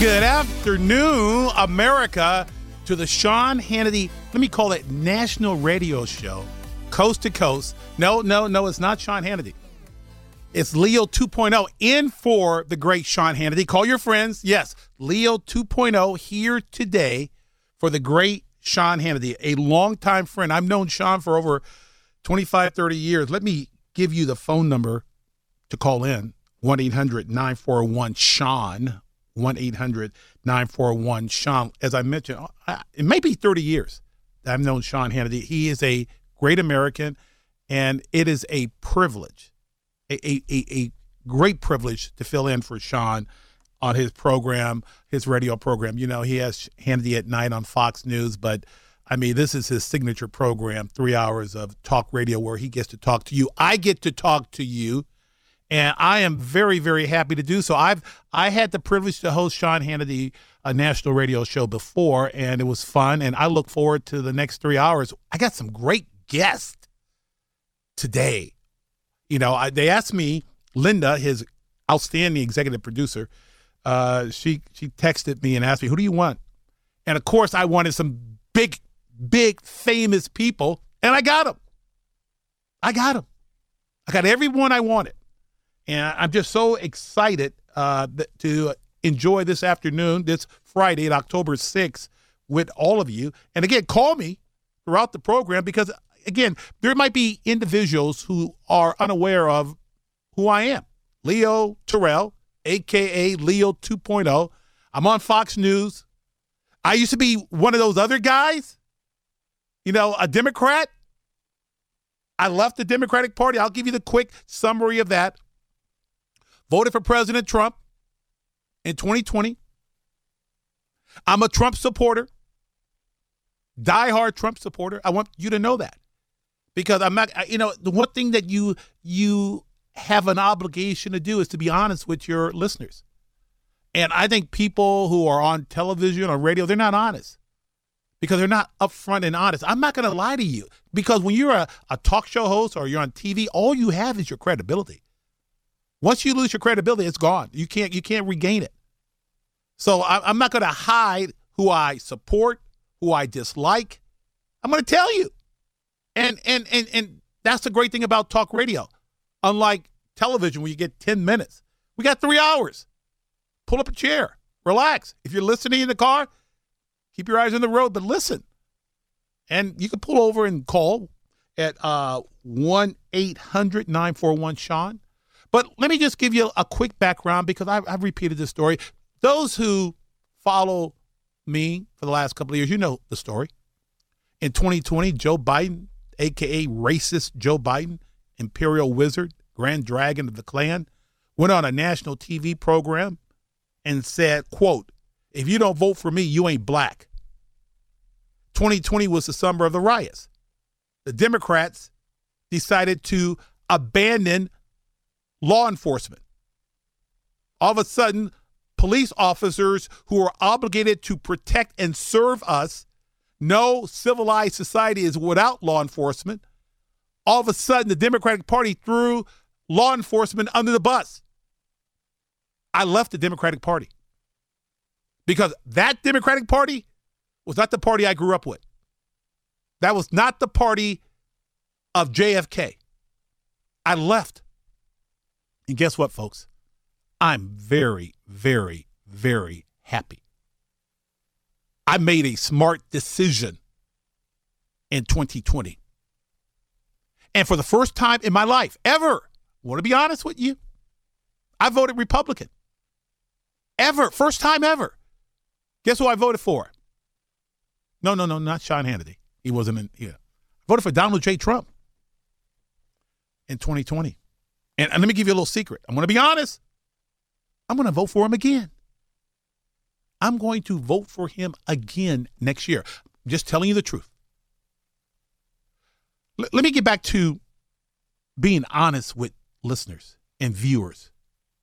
Good afternoon, America, to the Sean Hannity, let me call it national radio show, coast to coast. No, no, no, it's not Sean Hannity. It's Leo 2.0 in for the great Sean Hannity. Call your friends. Yes, Leo 2.0 here today for the great Sean Hannity, a longtime friend. I've known Sean for over 25, 30 years. Let me give you the phone number to call in 1 800 941 Sean. 1 800 941 Sean. As I mentioned, uh, it may be 30 years that I've known Sean Hannity. He is a great American, and it is a privilege, a, a, a, a great privilege to fill in for Sean on his program, his radio program. You know, he has Hannity at night on Fox News, but I mean, this is his signature program, three hours of talk radio where he gets to talk to you. I get to talk to you and I am very, very happy to do so. I've I had the privilege to host Sean Hannity a national radio show before, and it was fun. And I look forward to the next three hours. I got some great guests today. You know, I, they asked me, Linda, his outstanding executive producer, uh, she she texted me and asked me, "Who do you want?" And of course, I wanted some big, big, famous people, and I got them. I got them. I got everyone I wanted. And I'm just so excited uh, to enjoy this afternoon, this Friday, October 6th, with all of you. And again, call me throughout the program because, again, there might be individuals who are unaware of who I am. Leo Terrell, aka Leo 2.0. I'm on Fox News. I used to be one of those other guys, you know, a Democrat. I left the Democratic Party. I'll give you the quick summary of that voted for President Trump in 2020. I'm a Trump supporter, diehard Trump supporter. I want you to know that because I'm not. You know, the one thing that you you have an obligation to do is to be honest with your listeners. And I think people who are on television or radio, they're not honest because they're not upfront and honest. I'm not going to lie to you because when you're a, a talk show host or you're on TV, all you have is your credibility. Once you lose your credibility, it's gone. You can't you can't regain it. So I, am not going to hide who I support, who I dislike. I'm going to tell you, and and and and that's the great thing about talk radio. Unlike television, where you get 10 minutes, we got three hours. Pull up a chair, relax. If you're listening in the car, keep your eyes on the road, but listen. And you can pull over and call at uh, 1 800 941 Sean. But let me just give you a quick background because I've, I've repeated this story. Those who follow me for the last couple of years, you know the story. In 2020, Joe Biden, aka racist Joe Biden, imperial wizard, grand dragon of the Klan, went on a national TV program and said, quote, if you don't vote for me, you ain't black. 2020 was the summer of the riots. The Democrats decided to abandon law enforcement. All of a sudden, police officers who are obligated to protect and serve us, no civilized society is without law enforcement. All of a sudden, the Democratic Party threw law enforcement under the bus. I left the Democratic Party because that Democratic Party was not the party I grew up with. That was not the party of JFK. I left. And guess what, folks? I'm very, very, very happy. I made a smart decision in 2020. And for the first time in my life, ever, I want to be honest with you, I voted Republican. Ever. First time ever. Guess who I voted for? No, no, no, not Sean Hannity. He wasn't in here. I voted for Donald J. Trump in 2020. And, and let me give you a little secret. I'm going to be honest. I'm going to vote for him again. I'm going to vote for him again next year. Just telling you the truth. L- let me get back to being honest with listeners and viewers.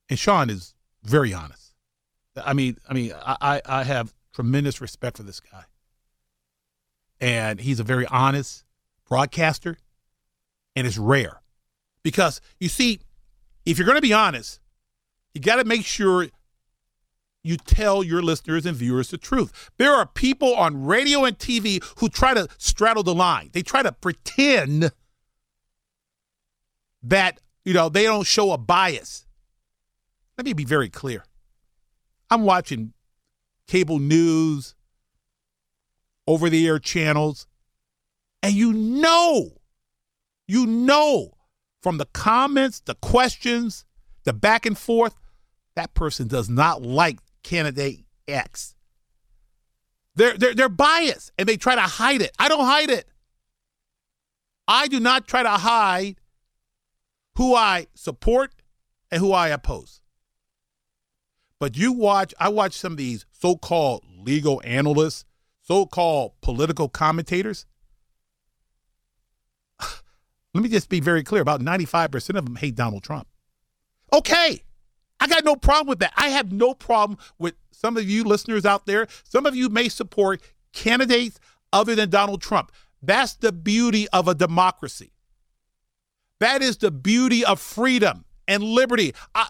And Sean is very honest. I mean, I mean, I, I have tremendous respect for this guy. And he's a very honest broadcaster, and it's rare. Because you see, if you're going to be honest, you got to make sure you tell your listeners and viewers the truth. There are people on radio and TV who try to straddle the line. They try to pretend that, you know, they don't show a bias. Let me be very clear. I'm watching cable news, over the air channels, and you know, you know from the comments, the questions, the back and forth, that person does not like candidate X. They're, they're, they're biased and they try to hide it. I don't hide it. I do not try to hide who I support and who I oppose. But you watch, I watch some of these so called legal analysts, so called political commentators. Let me just be very clear about 95% of them hate Donald Trump. Okay. I got no problem with that. I have no problem with some of you listeners out there. Some of you may support candidates other than Donald Trump. That's the beauty of a democracy. That is the beauty of freedom and liberty. I,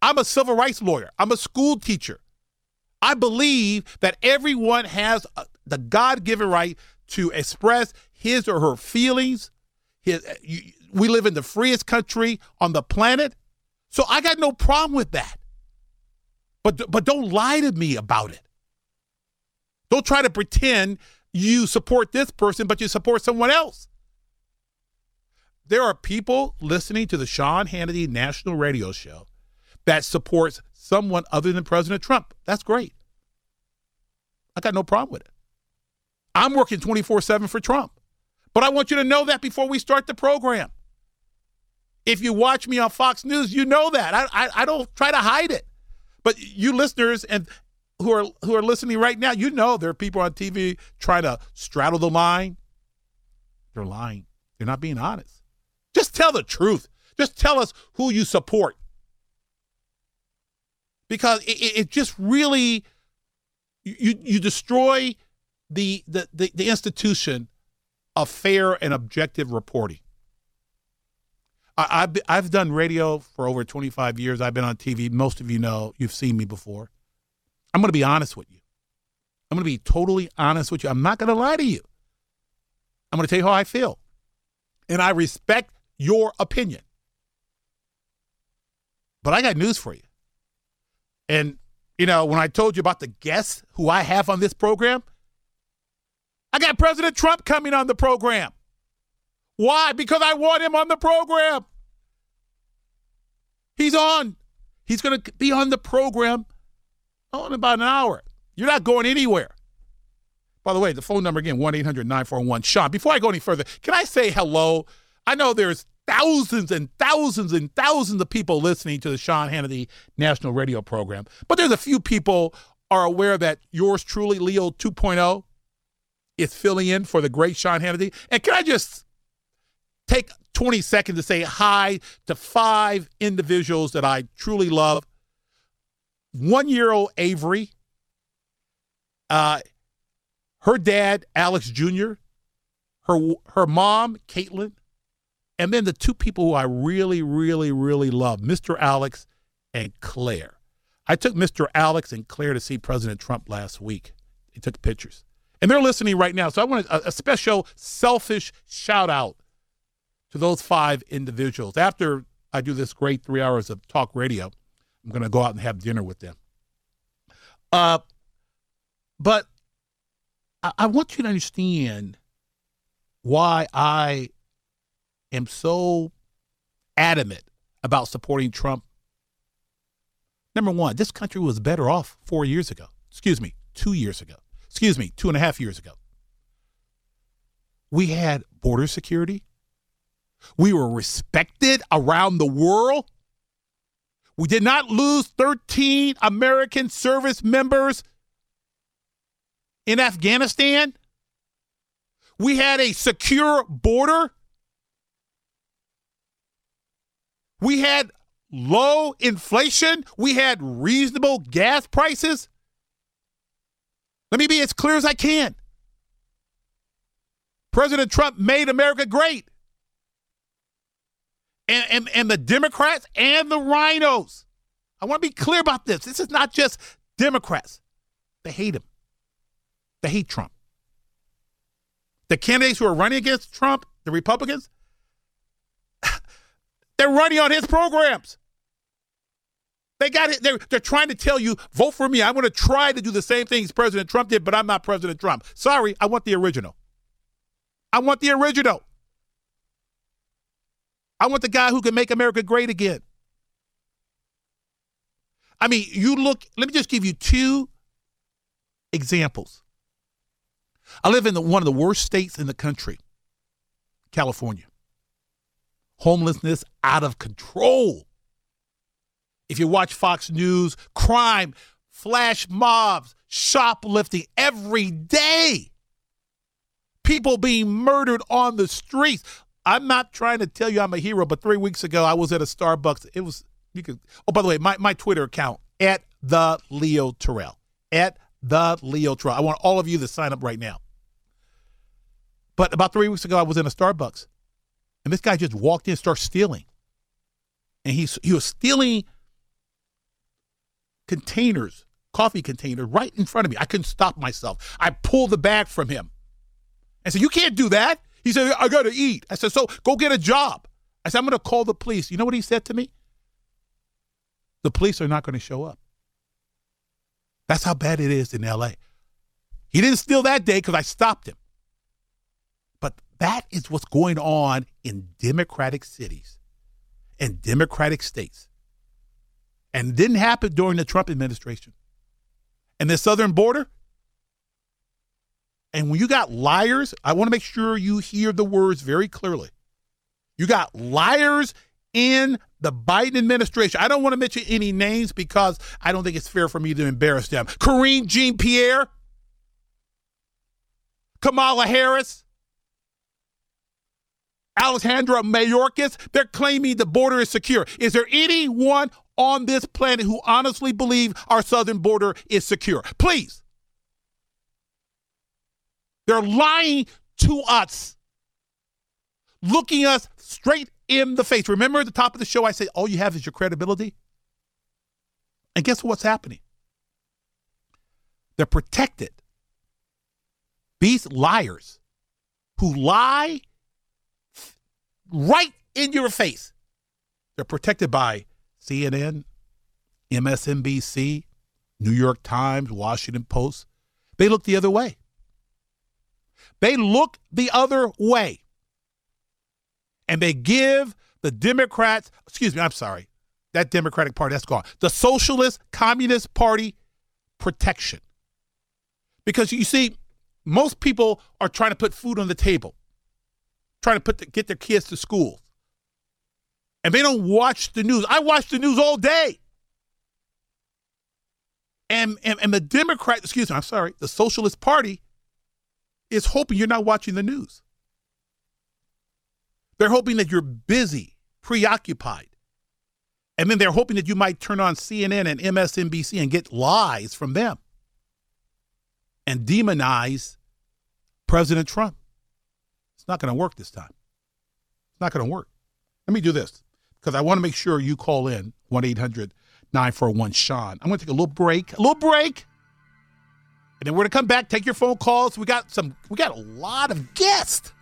I'm a civil rights lawyer, I'm a school teacher. I believe that everyone has a, the God given right to express his or her feelings. His, uh, you, we live in the freest country on the planet. So I got no problem with that. But, but don't lie to me about it. Don't try to pretend you support this person, but you support someone else. There are people listening to the Sean Hannity National Radio Show that supports someone other than President Trump. That's great. I got no problem with it. I'm working 24 7 for Trump. But I want you to know that before we start the program. If you watch me on Fox News, you know that. I, I, I don't try to hide it. But you listeners and who are who are listening right now, you know there are people on TV trying to straddle the line. They're lying. They're not being honest. Just tell the truth. Just tell us who you support. Because it, it just really you you destroy the, the the the institution of fair and objective reporting. I, have I've done radio for over 25 years. I've been on TV. Most of you know, you've seen me before. I'm going to be honest with you. I'm going to be totally honest with you. I'm not going to lie to you. I'm going to tell you how I feel. And I respect your opinion. But I got news for you. And, you know, when I told you about the guests who I have on this program, I got President Trump coming on the program. Why? Because I want him on the program. He's on. He's going to be on the program in about an hour. You're not going anywhere. By the way, the phone number again, 1 800 941 Sean. Before I go any further, can I say hello? I know there's thousands and thousands and thousands of people listening to the Sean Hannity National Radio program, but there's a few people are aware that yours truly, Leo 2.0, is filling in for the great Sean Hannity. And can I just take 20 seconds to say hi to five individuals that I truly love. One year old Avery, uh, her dad, Alex Jr., her, her mom, Caitlin, and then the two people who I really, really, really love, Mr. Alex and Claire. I took Mr. Alex and Claire to see President Trump last week. They took pictures. And they're listening right now. So I want a, a special selfish shout out to those five individuals. After I do this great three hours of talk radio, I'm going to go out and have dinner with them. Uh, but I, I want you to understand why I am so adamant about supporting Trump. Number one, this country was better off four years ago. Excuse me, two years ago. Excuse me, two and a half years ago. We had border security. We were respected around the world. We did not lose 13 American service members in Afghanistan. We had a secure border. We had low inflation. We had reasonable gas prices. Let me be as clear as I can. President Trump made America great and, and, and the Democrats and the RINOs. I want to be clear about this. This is not just Democrats, they hate him. They hate Trump. The candidates who are running against Trump, the Republicans, they're running on his programs. They got it. They're, they're trying to tell you, vote for me. I'm going to try to do the same things President Trump did, but I'm not President Trump. Sorry, I want the original. I want the original. I want the guy who can make America great again. I mean, you look, let me just give you two examples. I live in the, one of the worst states in the country, California. Homelessness out of control. If you watch Fox News, crime, flash mobs, shoplifting every day. People being murdered on the streets. I'm not trying to tell you I'm a hero, but three weeks ago I was at a Starbucks. It was you could. Oh, by the way, my, my Twitter account at the Leo Terrell at the Leo Terrell. I want all of you to sign up right now. But about three weeks ago, I was in a Starbucks, and this guy just walked in, and started stealing, and he's he was stealing containers, coffee containers, right in front of me. I couldn't stop myself. I pulled the bag from him, and said, "You can't do that." He said, "I got to eat." I said, "So go get a job." I said, "I'm going to call the police." You know what he said to me? The police are not going to show up. That's how bad it is in LA. He didn't steal that day because I stopped him. But that is what's going on in democratic cities and democratic states. And didn't happen during the Trump administration. And the southern border. And when you got liars, I want to make sure you hear the words very clearly. You got liars in the Biden administration. I don't want to mention any names because I don't think it's fair for me to embarrass them. Karine Jean Pierre, Kamala Harris, Alexandra Mayorkas, they're claiming the border is secure. Is there anyone on this planet who honestly believe our southern border is secure? Please. They're lying to us, looking us straight in the face. Remember at the top of the show, I said, all you have is your credibility? And guess what's happening? They're protected. These liars who lie right in your face, they're protected by CNN, MSNBC, New York Times, Washington Post. They look the other way. They look the other way and they give the Democrats, excuse me, I'm sorry, that Democratic Party, that's gone, the Socialist Communist Party protection. Because you see, most people are trying to put food on the table, trying to put the, get their kids to school. And they don't watch the news. I watch the news all day. And, and, and the Democrat, excuse me, I'm sorry, the Socialist Party is hoping you're not watching the news. They're hoping that you're busy, preoccupied. And then they're hoping that you might turn on CNN and MSNBC and get lies from them and demonize President Trump. It's not going to work this time. It's not going to work. Let me do this because I want to make sure you call in 1 800 941 Sean. I'm going to take a little break, a little break. And then we're going to come back, take your phone calls. We got some, we got a lot of guests,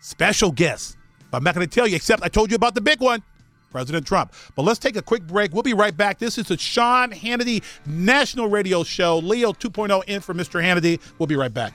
special guests. But I'm not going to tell you, except I told you about the big one. President Trump. But let's take a quick break. We'll be right back. This is the Sean Hannity National Radio Show. Leo 2.0 in for Mr. Hannity. We'll be right back.